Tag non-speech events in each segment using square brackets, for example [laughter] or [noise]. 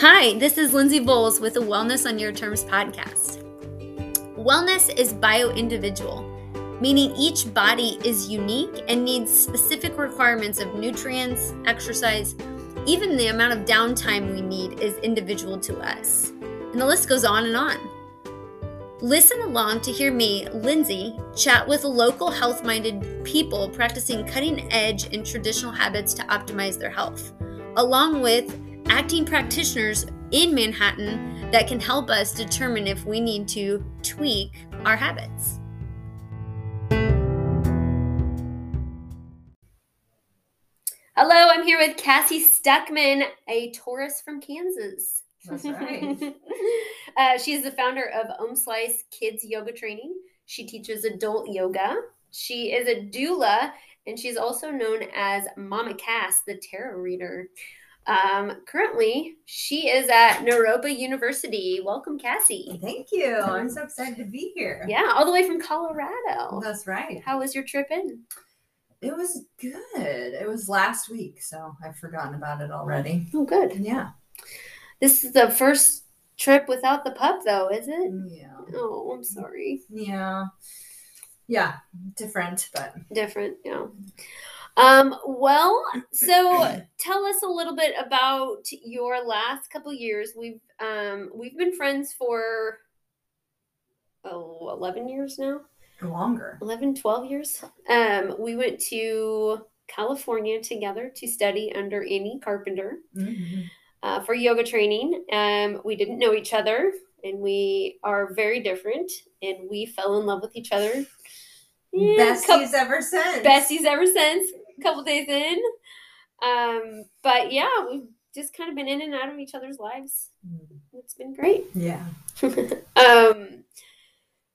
Hi, this is Lindsay Bowles with the Wellness on Your Terms podcast. Wellness is bio individual, meaning each body is unique and needs specific requirements of nutrients, exercise, even the amount of downtime we need is individual to us. And the list goes on and on. Listen along to hear me, Lindsay, chat with local health minded people practicing cutting edge and traditional habits to optimize their health, along with acting practitioners in Manhattan that can help us determine if we need to tweak our habits. Hello, I'm here with Cassie Stuckman, a Taurus from Kansas. That's right. [laughs] uh, she is the founder of Om Slice Kids Yoga Training. She teaches adult yoga. She is a doula, and she's also known as Mama Cass, the tarot reader. Um, currently, she is at Naropa University. Welcome, Cassie. Thank you. I'm so excited to be here. Yeah, all the way from Colorado. That's right. How was your trip in? It was good. It was last week, so I've forgotten about it already. Oh, good. Yeah. This is the first trip without the pup, though, is it? Yeah. Oh, I'm sorry. Yeah. Yeah. Different, but Different, yeah. Um, well, so [clears throat] tell us a little bit about your last couple years. We've um we've been friends for oh 11 years now. longer. 11 12 years. Um we went to California together to study under Annie Carpenter Mhm. uh, for yoga training. Um, we didn't know each other, and we are very different, and we fell in love with each other. Yeah, Besties coup- ever since. besties ever since. A couple days in, um, but yeah, we've just kind of been in and out of each other's lives. Mm. It's been great. Yeah. [laughs] um,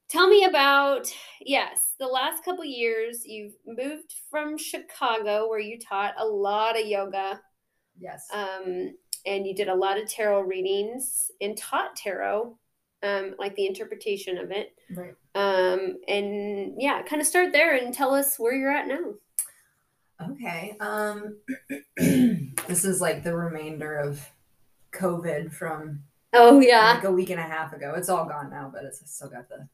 tell me about yes, the last couple years you've moved from Chicago, where you taught a lot of yoga Yes. um, and you did a lot of tarot readings and taught tarot, um, like the interpretation of it. right. Um, and yeah, kind of start there and tell us where you're at now. Okay. Um [clears throat] this is like the remainder of COVID from Oh yeah, like a week and a half ago. It's all gone now, but it's still got the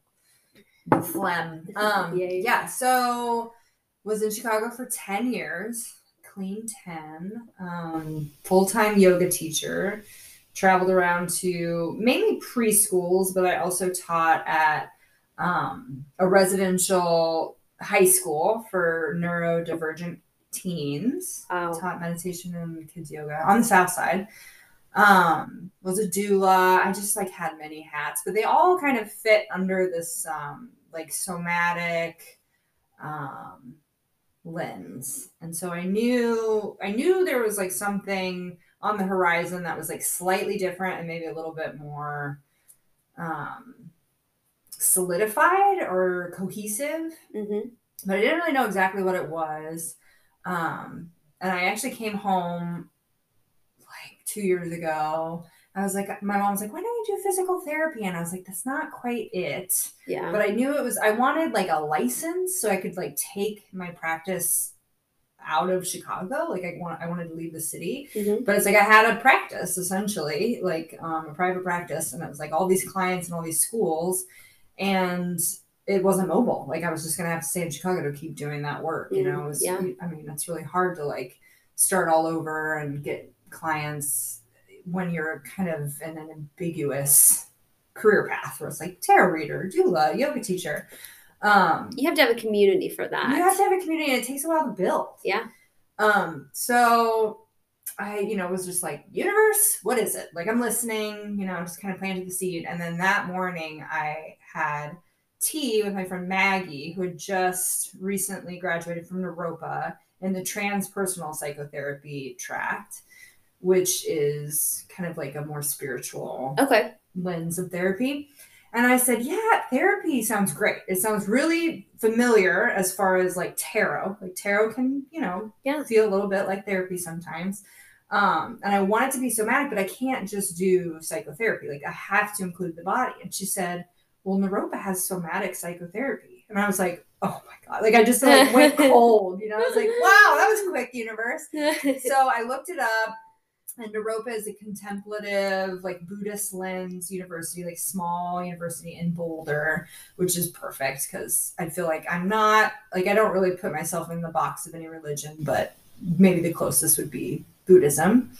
the phlegm. [laughs] Um, Yay. yeah. So was in Chicago for ten years, clean ten. Um, Full time yoga teacher. Traveled around to mainly preschools, but I also taught at um, a residential high school for neurodivergent teens wow. taught meditation and kids yoga on the south side. Um was a doula. I just like had many hats but they all kind of fit under this um like somatic um lens. And so i knew i knew there was like something on the horizon that was like slightly different and maybe a little bit more um solidified or cohesive. Hmm but I didn't really know exactly what it was. Um, and I actually came home like two years ago. I was like, my mom was like, why don't you do physical therapy? And I was like, that's not quite it. Yeah. But I knew it was, I wanted like a license so I could like take my practice out of Chicago. Like I want, I wanted to leave the city. Mhm. But it's like I had a practice essentially, like um, a private practice, and it was like all these clients and all these schools, and it wasn't mobile. Like I was just gonna have to stay in Chicago to keep doing that work. You know, it was, Yeah. I mean, it's really hard to like start all over and get clients when you're kind of in an ambiguous career path where it's like tarot reader, doula, yoga teacher. Um, You have to have a community for that. you have to have a community and it takes a while to build. Yeah. Um, so I, you know, was just like, universe, what is it? Like I'm listening, you know, I'm just kind of planted the seed. And then that morning I had tea with my friend Maggie, who had just recently graduated from Naropa in the transpersonal psychotherapy tract, which is kind of like a more spiritual Okay. lens of therapy. And I said, Yeah, therapy sounds great. It sounds really familiar as far as like tarot. Like tarot can, you know, Yeah. feel a little bit like therapy sometimes. Um, and I want it to be somatic, but I can't just do psychotherapy. Like I have to include the body. And she said, Well, Naropa has somatic psychotherapy. And I was like, Oh my God. Like I just like went [laughs] cold, you know, I was like, Wow, that was quick, universe [laughs] so I looked it up And Naropa is a contemplative, like Buddhist lens university, like small university in Boulder, which is perfect because I feel like I'm not like I don't really put myself in the box of any religion, but maybe the closest would be Buddhism.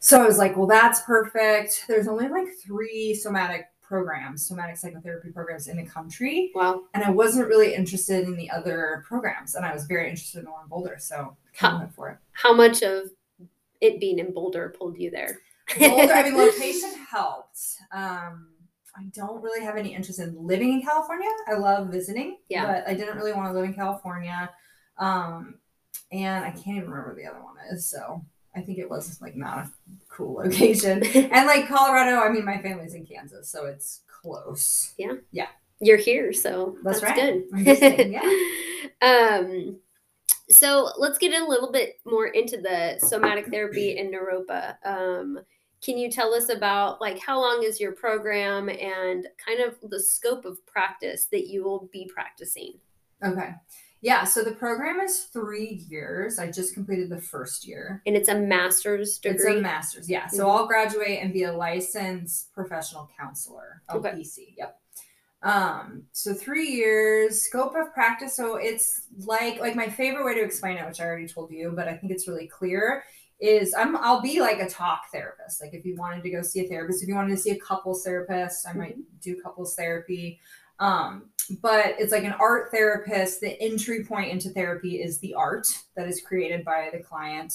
So I was like, well, that's perfect. There's only like three somatic programs, somatic psychotherapy programs in the country. Wow. And I wasn't really interested in the other programs. And I was very interested in the one in Boulder. So I kind of went for it. How much of it being in Boulder pulled you there? Boulder, I mean, [laughs] location helped. Um, I don't really have any interest in living in California. I love visiting, Yeah. but I didn't really want to live in California. Um, and I can't even remember the other one is. So I think it was like not a cool [laughs] location. and like Colorado, I mean, my family's in Kansas, so it's close. Yeah. Yeah. You're here, so That's that's, right. Saying, good. [laughs] um, so let's get a little bit more into the somatic therapy in Naropa. Um, can you tell us about like how long is your program and kind of the scope of practice that you will be practicing? Okay. Yeah, so the program is three years. I just completed the first year. And it's a master's degree. It's a master's, yeah. So Mhm. I'll graduate and be a licensed professional counselor, Okay. LPC. Yep. Um, so three years, scope of practice. So it's like like my favorite way to explain it, which I already told you, but I think it's really clear, is I'm I'll be like a talk therapist. Like if you wanted to go see a therapist, if you wanted to see a couples therapist, I might do couples therapy. Um, but it's like an art therapist. The entry point into therapy is the art that is created by the client.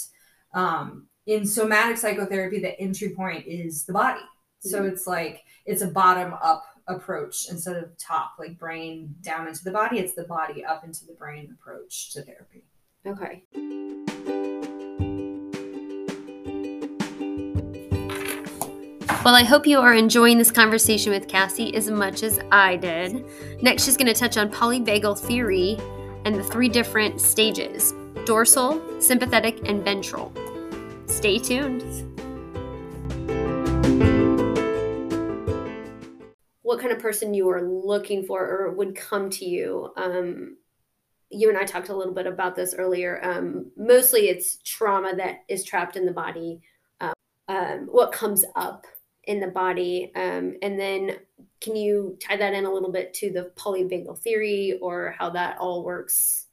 Um, in somatic psychotherapy, the entry point is the body. So Mhm. it's like it's a bottom up approach instead of top, like brain down into the body. It's the body up into the brain approach to therapy. Okay. Well, I hope you are enjoying this conversation with Cassie as much as I did. Next, she's going to touch on polyvagal theory and the three different stages dorsal, sympathetic, and ventral. Stay tuned. what kind of person you are looking for or would come to you. Um, you and I talked a little bit about this earlier. Um, mostly it's trauma that is trapped in the body, um, um, what comes up in the body. Um, and then can you tie that in a little bit to the polyvagal theory or how that all works?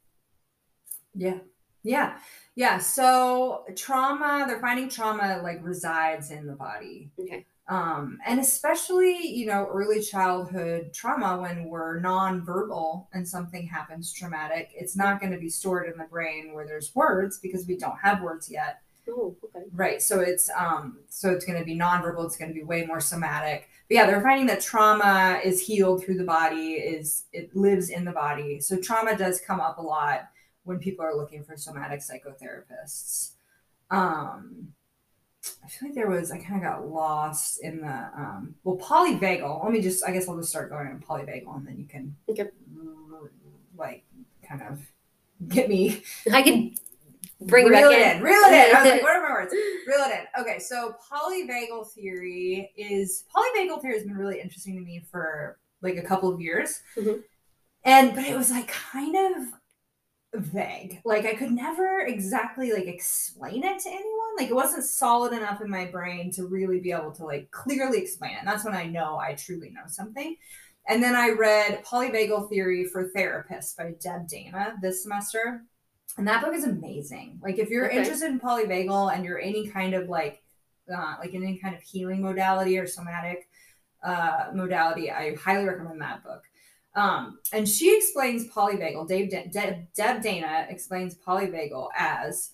Yeah. Yeah. Yeah. So trauma, they're finding trauma like resides in the body. Okay. Um, and especially, you know, early childhood trauma when we're nonverbal and something happens traumatic, it's not going to be stored in the brain where there's words because we don't have words yet. Oh, okay. Right. So it's um so it's going to be nonverbal, it's going to be way more somatic. But yeah, they're finding that trauma is healed through the body, is it lives in the body. So trauma does come up a lot when people are looking for somatic psychotherapists. Um I feel like there was I kind of got lost in the um well polyvagal. Let me just I guess I'll just start going on polyvagal and then you can Okay. like kind of get me I could bring it reel back it in. Reel it in. I was like, [laughs] what are my words? Reel it in. Okay, so polyvagal theory is polyvagal theory has been really interesting to me for like a couple of years. Mhm. And but it was like kind of vague. Like I could never exactly like explain it to anyone. Like it wasn't solid enough in my brain to really be able to like clearly explain it. And that's when I know I truly know something. And then I read Polyvagal Theory for Therapists by Deb Dana this semester. And that book is amazing. Like if you're Okay. interested in polyvagal and you're any kind of like uh, like in any kind of healing modality or somatic uh, modality, I highly recommend that book. Um, and she explains polyvagal. Dave De- De- Deb Dana explains polyvagal as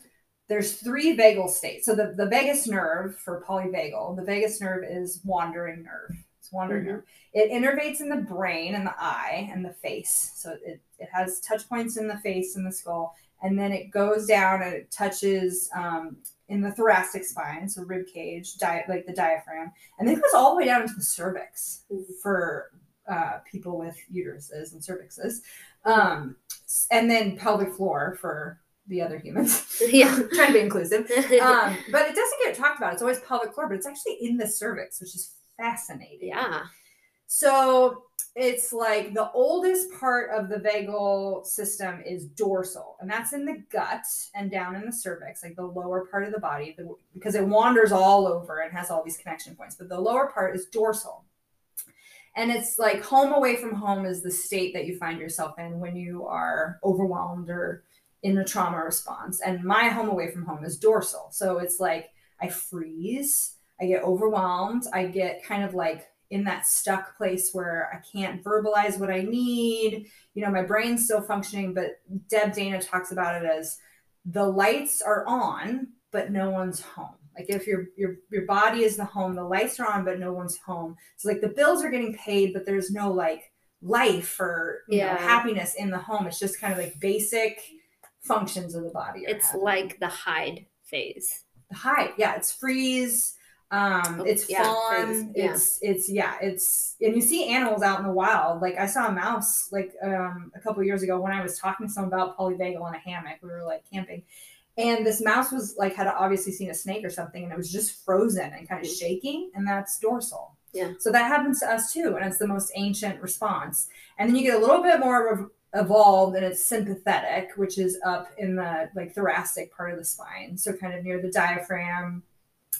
there's three vagal states. So the, the vagus nerve for polyvagal, the vagus nerve is wandering nerve. It's wandering Mhm. nerve. It innervates in the brain and the eye and the face. So it, it has touch points in the face and the skull. And then it goes down and it touches um, in the thoracic spine, so rib cage, di- like the diaphragm. And then it goes all the way down into the cervix Mhm. for uh, people with uteruses and cervixes. Um, and then pelvic floor for the other humans. [laughs] Yeah. [laughs] Trying to be inclusive. [laughs] Um, but it doesn't get talked about. It's always pelvic floor, but it's actually in the cervix, which is fascinating. yeah. So it's like the oldest part of the vagal system is dorsal, and that's in the gut and down in the cervix, like the lower part of the body, the, because it wanders all over and has all these connection points. But the lower part is dorsal. And it's like home away from home is the state that you find yourself in when you are overwhelmed or in a trauma response. And my home away from home is dorsal. So it's like I freeze, I get overwhelmed, I get kind of like in that stuck place where I can't verbalize what I need. You know, my brain's still functioning, but Deb Dana talks about it as the lights are on, but no one's home. Like if your your your body is the home, the lights are on, but no one's home. So like the bills are getting paid, but there's no like life or yeah. know, happiness in the home. It's just kind of like basic functions of the body. It's like the hide phase. The hide, yeah, it's freeze um, oh, it's yeah, fun. Yeah. It's it's yeah, it's and you see animals out in the wild. Like I saw a mouse like um a couple years ago when I was talking to someone about polyvagal in a hammock. We were like camping. And this mouse was like had obviously seen a snake or something and it was just frozen and kind of mm. shaking, and that's dorsal. Yeah. So that happens to us too, and it's the most ancient response. And then you get a little bit more evolved and it's sympathetic, which is up in the like thoracic part of the spine, so kind of near the diaphragm.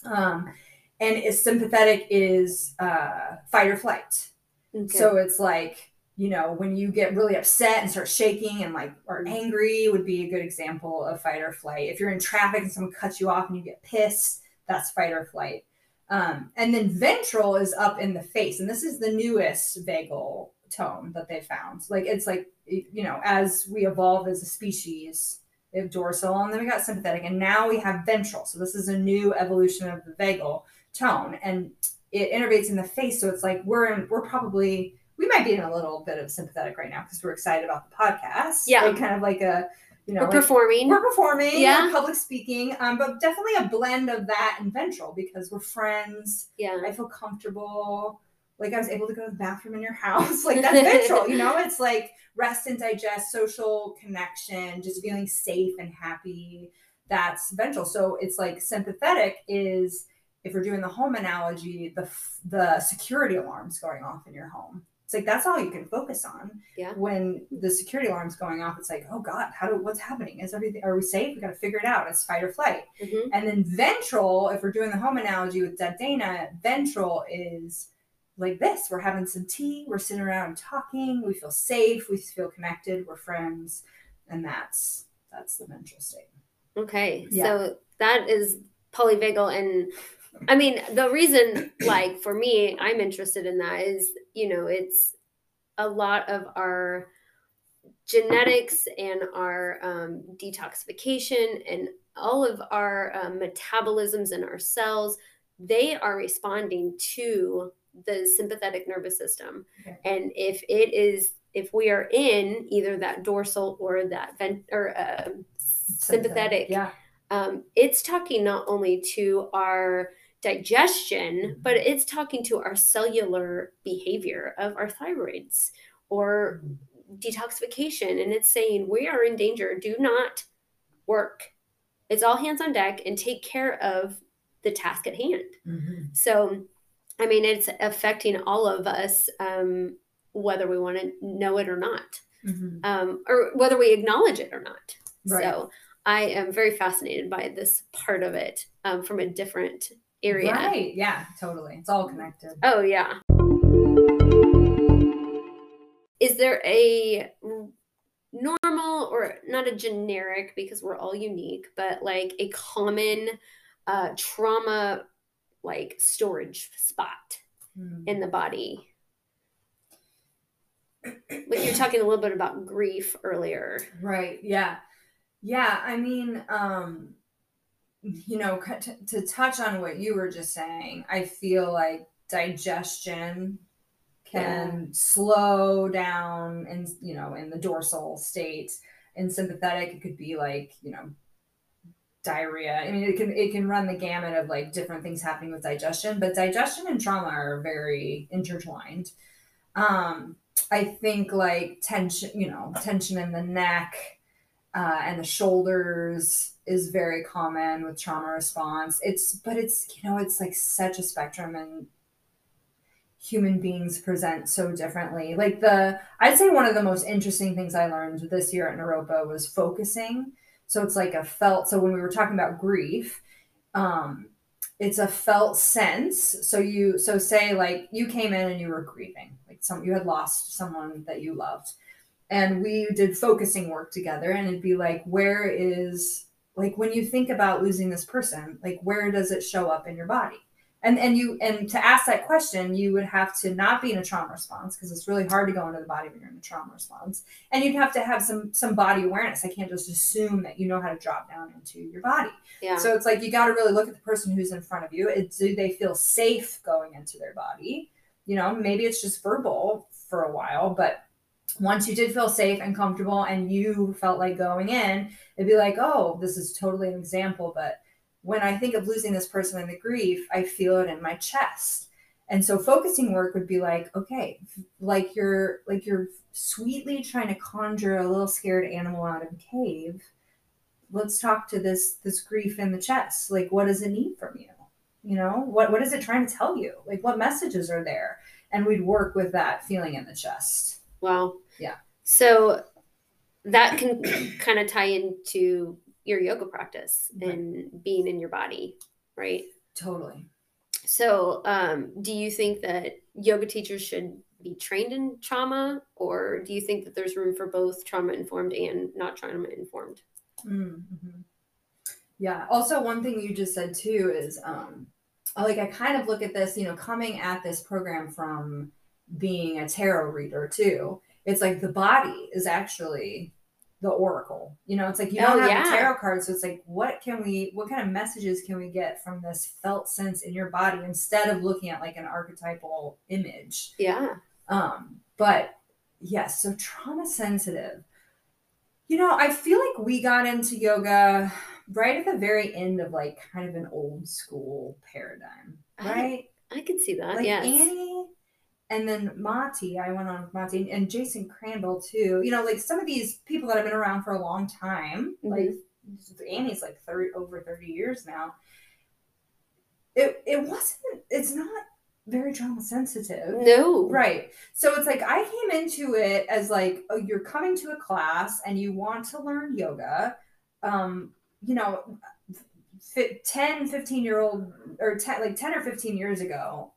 Um, and is sympathetic is uh, fight or flight. Okay. So it's like you know when you get really upset and start shaking and like or mm-hmm. angry would be a good example of fight or flight. If you're in traffic and someone cuts you off and you get pissed, that's fight or flight. Um, and then ventral is up in the face, and this is the newest vagal tone that they found. Like it's like you know as we evolve as a species, we have dorsal, and then we got sympathetic, and now we have ventral. So this is a new evolution of the vagal tone and it innervates in the face. So it's like we're in, we're probably we might be in a little bit of sympathetic right now because we're excited about the podcast. Yeah, like kind of like a you know we're like, performing. We're performing. Yeah, public speaking. Um, but definitely a blend of that and ventral because we're friends. Yeah, I feel comfortable. Like I was able to go to the bathroom in your [laughs] house. Like that's ventral. you know, it's like rest and digest, social connection, just feeling safe and happy. That's ventral. So it's like sympathetic is if we're doing the home analogy, the the security alarms going off in your home. It's like that's all you can focus on. Yeah. When the security alarm's going off, it's like, oh God, how do what's happening? Is everything are we safe? We got to figure it out. It's fight or flight. Mm-hmm. And then ventral, if we're doing the home analogy with Dana, ventral is like this. We're having some tea, we're sitting around talking, we feel safe, we feel connected, we're friends, and that's that's the ventral state. Okay. Yeah. So that is polyvagal and I mean, the reason, like, for me, I'm interested in that is, you know, it's a lot of our genetics and our um, detoxification and all of our um, metabolisms in our cells, they are responding to the sympathetic nervous system. Okay. And if it is, if we are in either that dorsal or that vent or uh, sympathetic, yeah. um, it's talking not only to our digestion, but mm-hmm. it's talking to our cellular behavior of our thyroids or detoxification. And it's saying, we are in danger. Do not work. It's all hands on deck and take care of the task at hand. Mm-hmm. So, I mean, it's affecting all of us, um, whether we want to know it or not, mm-hmm. um, or whether we acknowledge it or not. Right. So, I am very fascinated by this part of it um, from a different area. Right. Yeah, totally. It's all connected. Oh, yeah. Is there a normal or not a generic because we're all unique, but like a common uh, trauma like storage spot hmm. in the body? like you're talking a little bit about grief earlier. Right. Yeah. Yeah. I mean, um, you know, to, to touch on what you were just saying, I feel like digestion can yeah. slow down and you know in the dorsal state. In sympathetic it could be like you know diarrhea. I mean it can it can run the gamut of like different things happening with digestion but digestion and trauma are very intertwined. Um i think like tension you know tension in the neck uh, and the shoulders is very common with trauma response. It's but it's you know it's like such a spectrum and human beings present so differently. Like the, I'd say one of the most interesting things I learned this year at Naropa was focusing. So it's like a felt. So when we were talking about grief, um, it's a felt sense. So you, so say like you came in and you were grieving, like some you had lost someone that you loved, and we did focusing work together, and it'd be like, where is like when you think about losing this person, like where does it show up in your body? and and you and to ask that question you would have to not be in a trauma response because it's really hard to go into the body when you're in a trauma response. And you'd have to have some some body awareness. I can't just assume that you know how to drop down into your body. Yeah. so it's like you got to really look at the person who's in front of you. It, do they feel safe going into their body? You know maybe it's just verbal for a while but once you did feel safe and comfortable and you felt like going in it'd be like oh this is totally an example but when I think of losing this person and the grief, I feel it in my chest. And so focusing work would be like, okay, like you're like you're sweetly trying to conjure a little scared animal out of a cave. Let's talk to this this grief in the chest. Like what does it need from you? You know, what what is it trying to tell you? Like what messages are there? And we'd work with that feeling in the chest. Wow. Yeah. So that can [clears throat] kind of tie into your yoga practice and being in your body, right? Totally. So, um, do you think that yoga teachers should be trained in trauma, or do you think that there's room for both trauma informed and not trauma informed? Mm-hmm. Yeah. Also, one thing you just said too is, um, like I kind of look at this, you know, coming at this program from being a tarot reader too. It's like the body is actually the oracle. You know, it's like you Oh, don't have yeah. the tarot cards, so it's like, what can we, what kind of messages can we get from this felt sense in your body instead of looking at like an archetypal image? Yeah. Um, but yes, so trauma sensitive. You know, I feel like we got into yoga right at the very end of like kind of an old school paradigm, I- right? I could see that. like yes. Annie and then Maty, I went on with Maty and Jason Crandell too. You know, like some of these people that have been around for a long time, like Annie's like 30 over 30 years now. It it wasn't it's not very trauma sensitive. no. Right. So it's like I came into it as like, oh, you're coming to a class and you want to learn yoga. Um, you know, fi- 10, 15 year old or 10, like 10 or 15 years ago,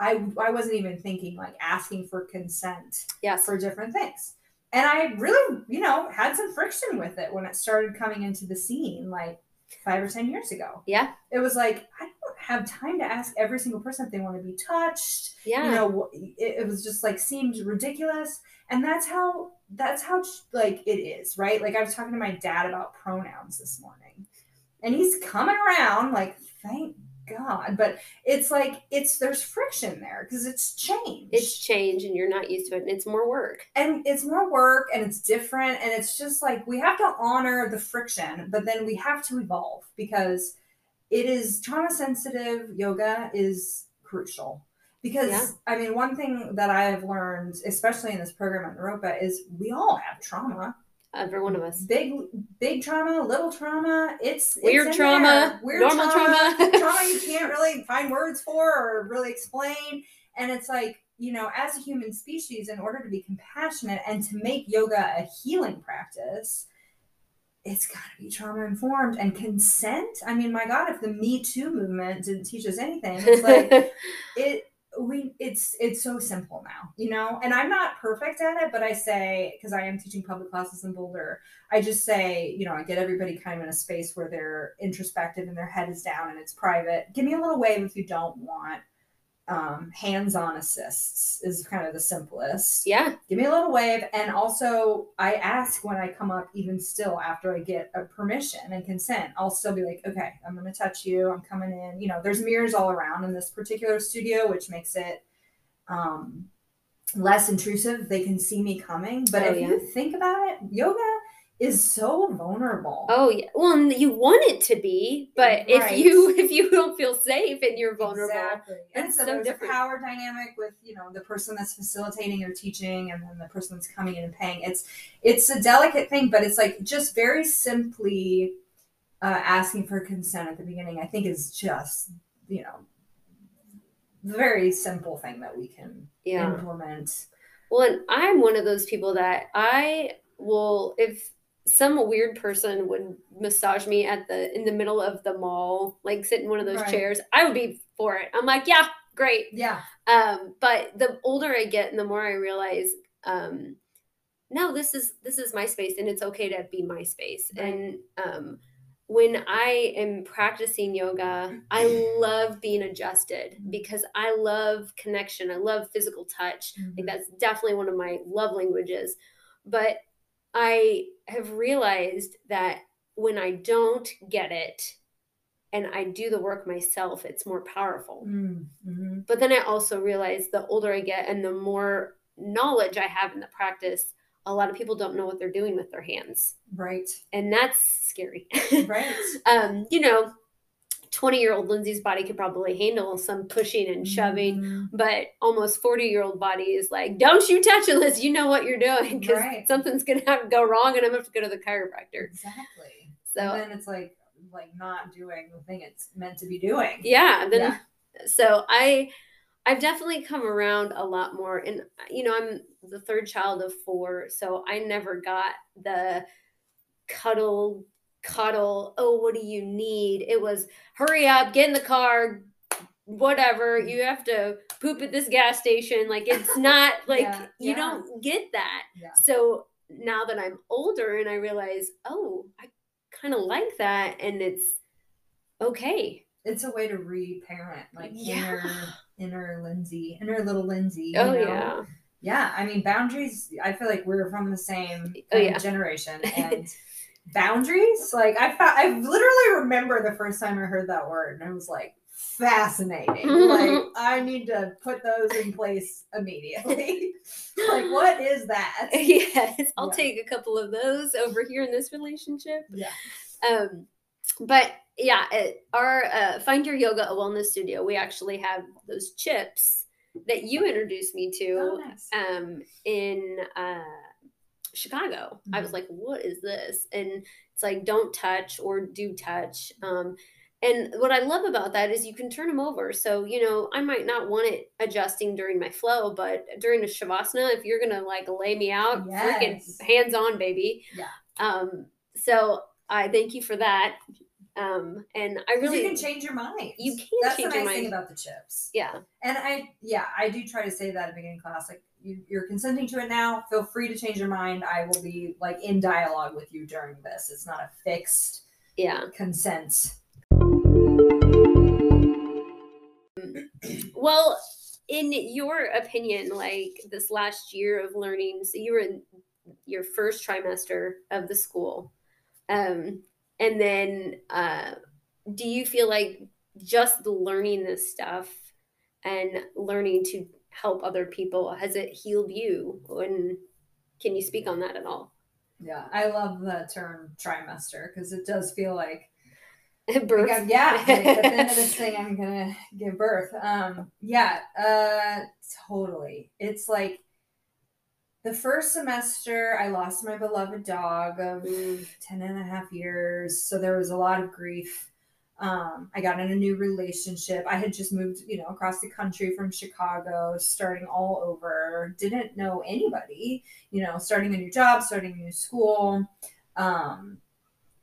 I, I wasn't even thinking like asking for consent Yes. for different things. And I really, you know, had some friction with it when it started coming into the scene like five or 10 years ago. Yeah. It was like, I don't have time to ask every single person if they want to be touched Yeah. you know it, it was just like seemed ridiculous and that's how that's how like it is right like i was talking to my dad about pronouns this morning and he's coming around like thank god but it's like it's there's friction there because it's change it's change and you're not used to it and it's more work. and it's more work and it's different and it's just like we have to honor the friction but then we have to evolve because it is trauma sensitive yoga is crucial because Yeah. i mean one thing that i have learned especially in this program at naropa is we all have trauma Uh, Every one of us. big big trauma little trauma it's it's Weird in trauma, there. weird normal trauma. trauma [laughs] [laughs] you can't really find words for or really explain. And it's like, you know, as a human species, in order to be compassionate and to make yoga a healing practice, it's got to be trauma informed and consent. I mean, my God, if the Me Too movement didn't teach us anything, it's like [laughs] it. We it's it's so simple now, you know. And I'm not perfect at it, but I say because I am teaching public classes in Boulder, I just say, you know, I get everybody kind of in a space where they're introspective and their head is down and it's private. Give me a little wave if you don't want um, hands-on assists is kind of the simplest. yeah. Give me a little wave, and also I ask when I come up, even still after I get a permission and consent. I'll still be like, okay, I'm going to touch you. I'm coming in. You know, there's mirrors all around in this particular studio, which makes it um, less intrusive. They can see me coming. But Oh, if yeah. you think about it, yoga is so vulnerable. Oh yeah. Well, you want it to be, but if you [laughs] if you don't feel safe and you're vulnerable, Exactly. And so, so there's different. a power dynamic with, you know, the person that's facilitating or teaching and then the person that's coming in and paying. It's it's a delicate thing, but it's like just very simply uh, asking for consent at the beginning, I think is just, you know, very simple thing that we can Yeah. implement. Well, and I'm one of those people that I will if some weird person would massage me at the in the middle of the mall, like sit in one of those Right. chairs, I would be for it. I'm like, yeah, great. Yeah. Um, but the older I get and the more I realize, um, no, this is this is my space and it's okay to be my space. Right. And um when I am practicing yoga, I [clears throat] love being adjusted because I love connection. I love physical touch. Like that's definitely one of my love languages. But I have realized that when I don't get it and I do the work myself, it's more powerful. Mm-hmm. But then I also realize the older I get and the more knowledge I have in the practice, a lot of people don't know what they're doing with their hands. Right. And that's scary. [laughs] Right. um, you know, 20 year old Lindsay's body could probably handle some pushing and shoving, Mhm. but almost 40 year old body is like, don't you touch unless you know what you're doing because Right. something's going to go wrong and I'm going to have to go to the chiropractor. Exactly. So, and then it's like like not doing the thing it's meant to be doing. yeah, then Yeah. so I I've definitely come around a lot more and you know, I'm the third child of four, so I never got the cuddle cuddle, oh, what do you need? It was hurry up, get in the car, whatever. You have to poop at this gas station. Like it's [laughs] not like Yeah, you yeah. don't get that. Yeah. So now that I'm older and I realize, oh, I kind of like that and it's okay. It's a way to reparent like inner inner Lindsay, inner little Lindsay. Oh know? yeah. Yeah, I mean boundaries. I feel like we're from the same Oh, um, yeah. generation, [laughs] and boundaries. Like I, I literally remember the first time I heard that word, and I was like fascinating. [laughs] like I need to put those in place immediately. [laughs] like what is that? [laughs] yes, I'll Yeah. take a couple of those over here in this relationship. Yeah. Um, but yeah, at our uh, Find Your Yoga a Wellness Studio, we actually have those chips that you introduced me to Oh, nice. um, in uh, Chicago. I was Mhm. like, what is this? And it's like, don't touch or do touch. Um, and what I love about that is you can turn them over. So, you know, I might not want it adjusting during my flow, but during a Shavasana, if you're going to like lay me out, freaking hands on, baby. Yeah. Um, so I thank you for that. Um, and I really, you can change your mind. You can That's change the nice thing about the chips. yeah, And I, yeah, I do try to say that at the beginning class. Like, you're consenting to it now. Feel free to change your mind. I will be like in dialogue with you during this. It's not a fixed yeah. consent. [clears throat] Well, in your opinion, like this last year of learning, so you were in your first trimester of the school, um, and then uh, do you feel like just learning this stuff and learning to help other people has it healed you? And can you speak on that at all? Yeah, I love the term trimester because it does feel like [laughs] Birth. Like, yeah, [laughs] like, at the end of this thing, I'm gonna give birth. Um, yeah, uh, totally. It's like the first semester, I lost my beloved dog of Mm. 10 and a half years. So there was a lot of grief. Um, I got in a new relationship. I had just moved, you know, across the country from Chicago, starting all over. Didn't know anybody, you know, starting a new job, starting a new school. Um,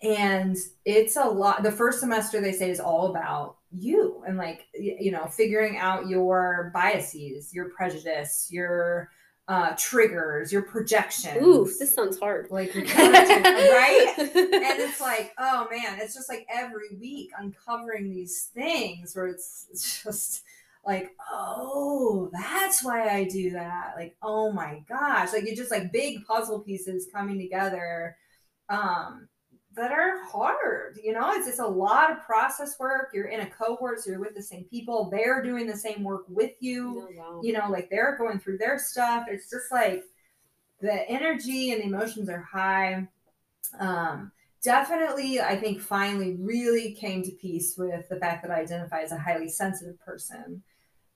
and it's a lot. The first semester, they say, is all about you and like, you know, figuring out your biases, your prejudice, your uh, triggers, your projections. Oof, this sounds hard. like [laughs] right? and it's [laughs] like, oh man, it's just like every week uncovering these things where it's, it's just like, oh, that's why I do that. Like, oh my gosh, like it's just like big puzzle pieces coming together um, that are hard. You know, it's it's a lot of process work. You're in a cohort, so you're with the same people. They're doing the same work with you Oh, wow. you know, like they're going through their stuff. It's just like the energy and the emotions are high. Um, definitely, I think finally really came to peace with the fact that I identify as a highly sensitive person.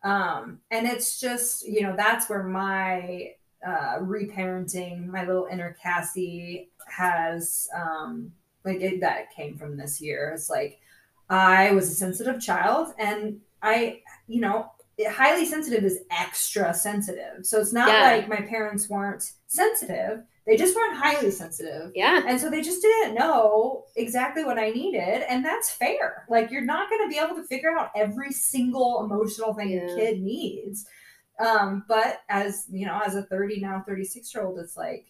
Um, and it's just, you know, that's where my uh, reparenting, my little inner Cassie has, um, like, it, that came from this year. It's like, I was a sensitive child and I, you know, highly sensitive is extra sensitive. So it's not Yeah. like my parents weren't sensitive. They just weren't highly sensitive. Yeah. And so they just didn't know exactly what I needed. And that's fair. Like, you're not going to be able to figure out every single emotional thing Yeah. a kid needs. Um, but as you know, as a 30 now 36 year old, it's like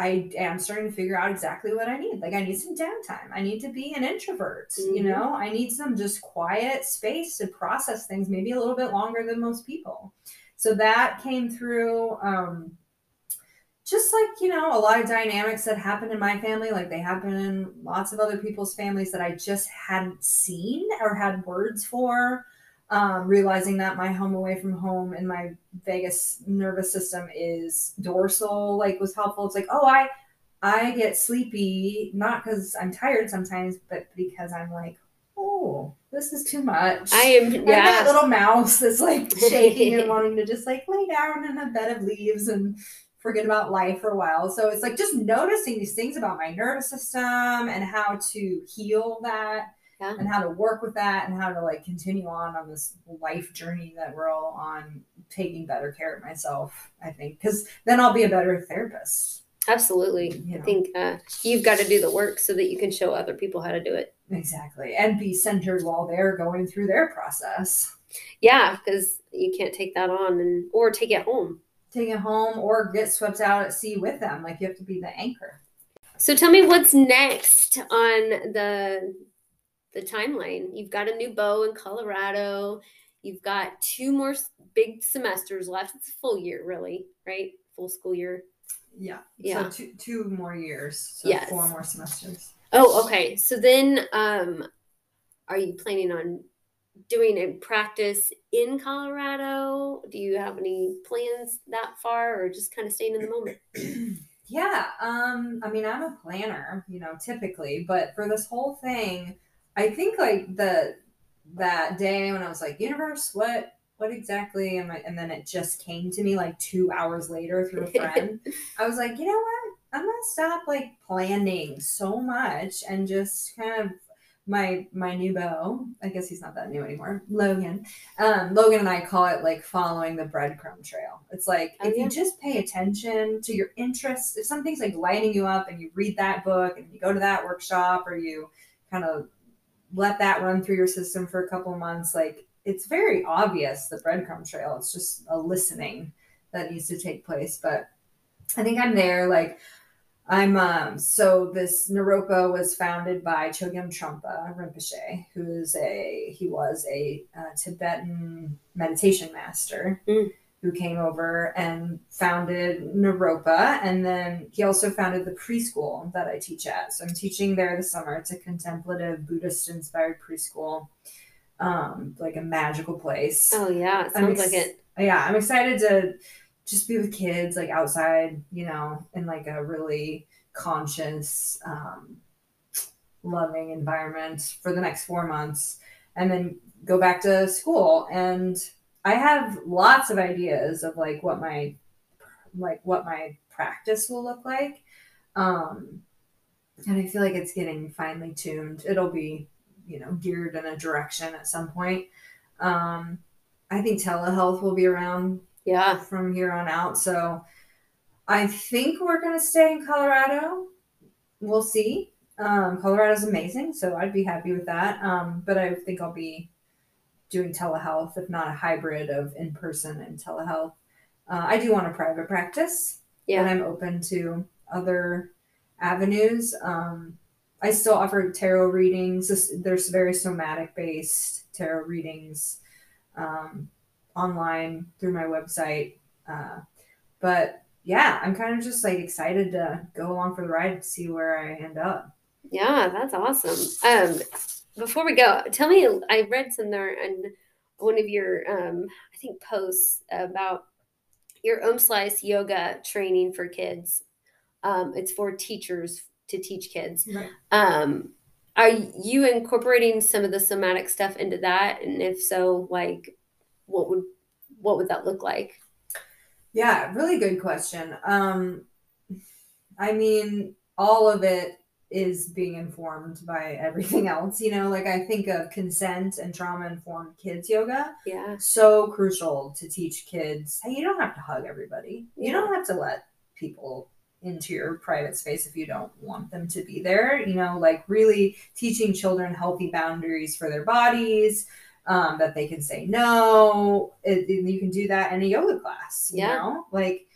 I am starting to figure out exactly what I need. Like I need some downtime. I need to be an introvert. You Mhm. know, I need some just quiet space to process things maybe a little bit longer than most people. So that came through um just like, you know, a lot of dynamics that happen in my family, like they happen in lots of other people's families that I just hadn't seen or had words for um, realizing that my home away from home and my vagus nervous system is dorsal like was helpful it's like oh i i get sleepy not because i'm tired sometimes but because i'm like oh this is too much I am. I'm that little mouse that's like [laughs] shaking and wanting to just like lay down in a bed of leaves and forget about life for a while. So it's like just noticing these things about my nervous system and how to heal that Yeah. and how to work with that and how to like continue on on this life journey that we're all on taking better care of myself, I think, because then I'll be a better therapist. Absolutely. You I think uh, you've got to do the work so that you can show other people how to do it. Exactly. And be centered while they're going through their process. Yeah, because you can't take that on and or take it home. Take it home or get swept out at sea with them. Like you have to be the anchor. So tell me what's next on the the timeline. You've got a new beau in Colorado. You've got two more big semesters left. It's a full year, really, right? Full school year. Yeah. Yeah. So two two more years. So Yes. four more semesters. Oh, okay. So then, um, are you planning on doing a practice in Colorado? Do you have any plans that far, or just kind of staying in the moment? [clears throat] yeah. Um, I mean I'm a planner, you know, typically, but for this whole thing, I think like the that day when I was like, universe, what what exactly am I and then it just came to me like two hours later through a [laughs] friend. I was like, you know what? I'm gonna stop like planning so much and just kind of my my new beau. I guess he's not that new anymore. Logan. Um, Logan and I call it like following the breadcrumb trail. It's like Oh, if yeah. you just pay attention to your interests, if something's like lighting you up and you read that book and you go to that workshop or you kind of let that run through your system for a couple months, like it's very obvious the breadcrumb trail. It's just a listening that needs to take place. But I think I'm there. Like I'm um so this Naropa was founded by Chogyam Trungpa Rinpoche, who is a he was a uh, Tibetan meditation master Mm. Who came over and founded Naropa, and then he also founded the preschool that I teach at. So I'm teaching there this summer. It's a contemplative Buddhist inspired preschool, um, like a magical place Oh yeah, it sounds like it. yeah, I'm excited to just be with kids, like outside, you know, in like a really conscious, um, loving environment for the next four months, and then go back to school. And I have lots of ideas of like what my like what my practice will look like. Um, and I feel like it's getting finely tuned. It'll be, you know, geared in a direction at some point. Um, I think telehealth will be around Yeah. from here on out. So I think we're going to stay in Colorado. We'll see. Um, Colorado's amazing, so I'd be happy with that. Um, but I think I'll be doing telehealth, if not a hybrid of in person and telehealth. Uh, I do want a private practice, Yeah. but I'm open to other avenues. Um, I still offer tarot readings. There's very somatic based tarot readings um, online through my website. Uh, but yeah, I'm kind of just like excited to go along for the ride and see where I end up. Yeah, that's awesome. Um, before we go, tell me. I read somewhere in one of your, um, I think, posts about your Om Slice yoga training for kids. Um, it's for teachers to teach kids. Right. Um, are you incorporating some of the somatic stuff into that? And if so, like, what would what would that look like? Yeah, really good question. Um, I mean, all of it is being informed by everything else. You know, like I think of consent and trauma informed kids yoga. Yeah. So crucial to teach kids hey, you don't have to hug everybody. You don't have to let people into your private space if you don't want them to be there. You know, like really teaching children healthy boundaries for their bodies. Um, that they can say no. It- you can do that in a yoga class. You Yeah. know, like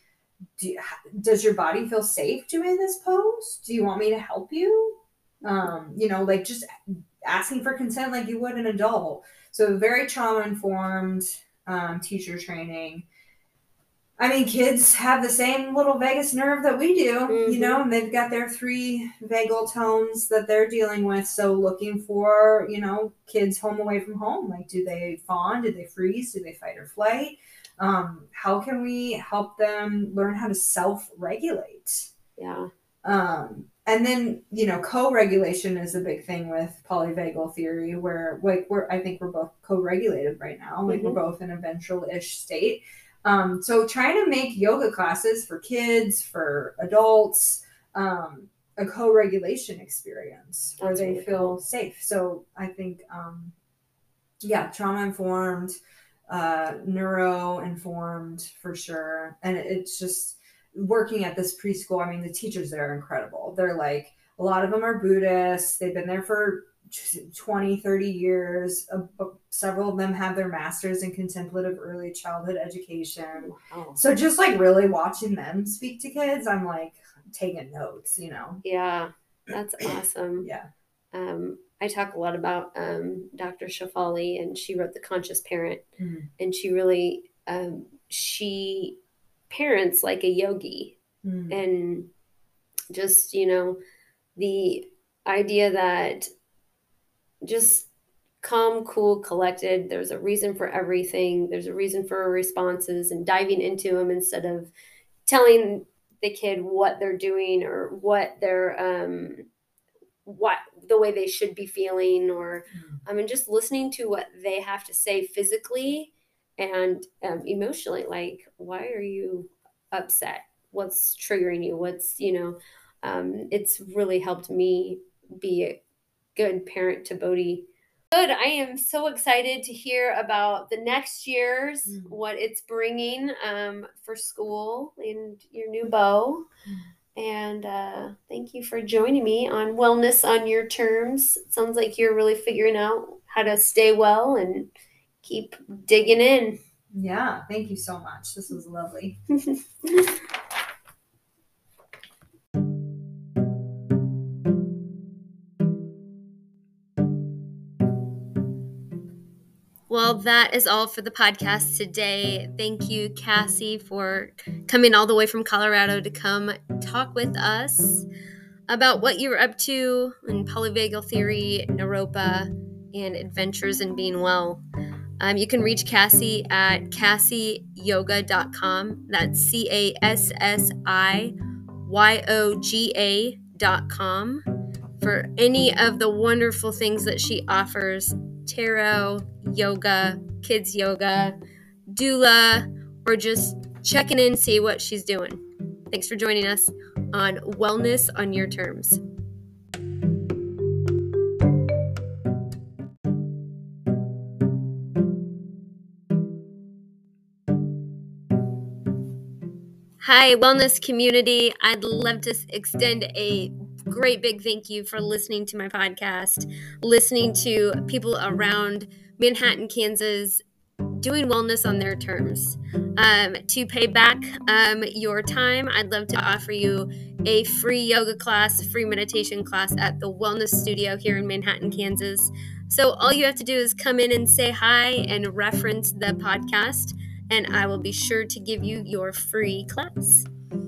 do does your body feel safe doing this pose? Do you want me to help you? Um, you know, like just asking for consent like you would an adult. So very trauma informed um, teacher training. I mean, kids have the same little vagus nerve that we do, Mhm. you know, and they've got their three vagal tones that they're dealing with. So, looking for, you know, kids home away from home. Like, do they fawn? Do they freeze? Do they fight or flight? Um, how can we help them learn how to self regulate? Yeah. Um, and then you know, co-regulation is a big thing with polyvagal theory, where like we're I think we're both co-regulated right now, like we're both in a ventral-ish state. Um, so trying to make yoga classes for kids, for adults, um, a co-regulation experience where That's they really feel cool. safe. So I think, um, yeah, trauma informed, uh, neuro informed for sure, and it's just working at this preschool. I mean, the teachers there are incredible. They're like a lot of them are Buddhists. They've been there for 20, 30 years. Uh, several of them have their masters in contemplative early childhood education. Wow. So just like really watching them speak to kids, I'm like taking notes, you know. Yeah. That's awesome. Yeah. Um, I talk a lot about um, Dr. Shefali, and she wrote The Conscious Parent, Mhm. and she really um, she parents like a yogi, Mm. and just you know the idea that just calm, cool, collected. There's a reason for everything. There's a reason for responses, and diving into them instead of telling the kid what they're doing or what they're um, what the way they should be feeling or Mm. I mean just listening to what they have to say physically and um, emotionally like why are you upset? What's triggering you? What's you know um, it's really helped me be a good parent to Bodhi. Good i am so excited to hear about the next year's Mm. what it's bringing um, for school and your new beau and uh, thank you for joining me on Wellness on Your Terms. It sounds like you're really figuring out how to stay well and keep digging in. Yeah, thank you so much. This was lovely. [laughs] Well, that is all for the podcast today. Thank you, Cassie, for coming all the way from Colorado to come talk with us about what you're up to in polyvagal theory, Naropa, and adventures in being well. Um, you can reach Cassie at cassieyoga.com. That's C A S S I Y O G A.com for any of the wonderful things that she offers tarot, yoga, kids yoga, doula, or just checking in, see what she's doing. Thanks for joining us on Wellness on Your Terms. Hi, wellness community. I'd love to extend a great big thank you for listening to my podcast, listening to people around Manhattan, Kansas, doing wellness on their terms. Um, to pay back um, your time, I'd love to offer you a free yoga class, free meditation class at the Wellness Studio here in Manhattan, Kansas. So all you have to do is come in and say hi and reference the podcast, and I will be sure to give you your free class.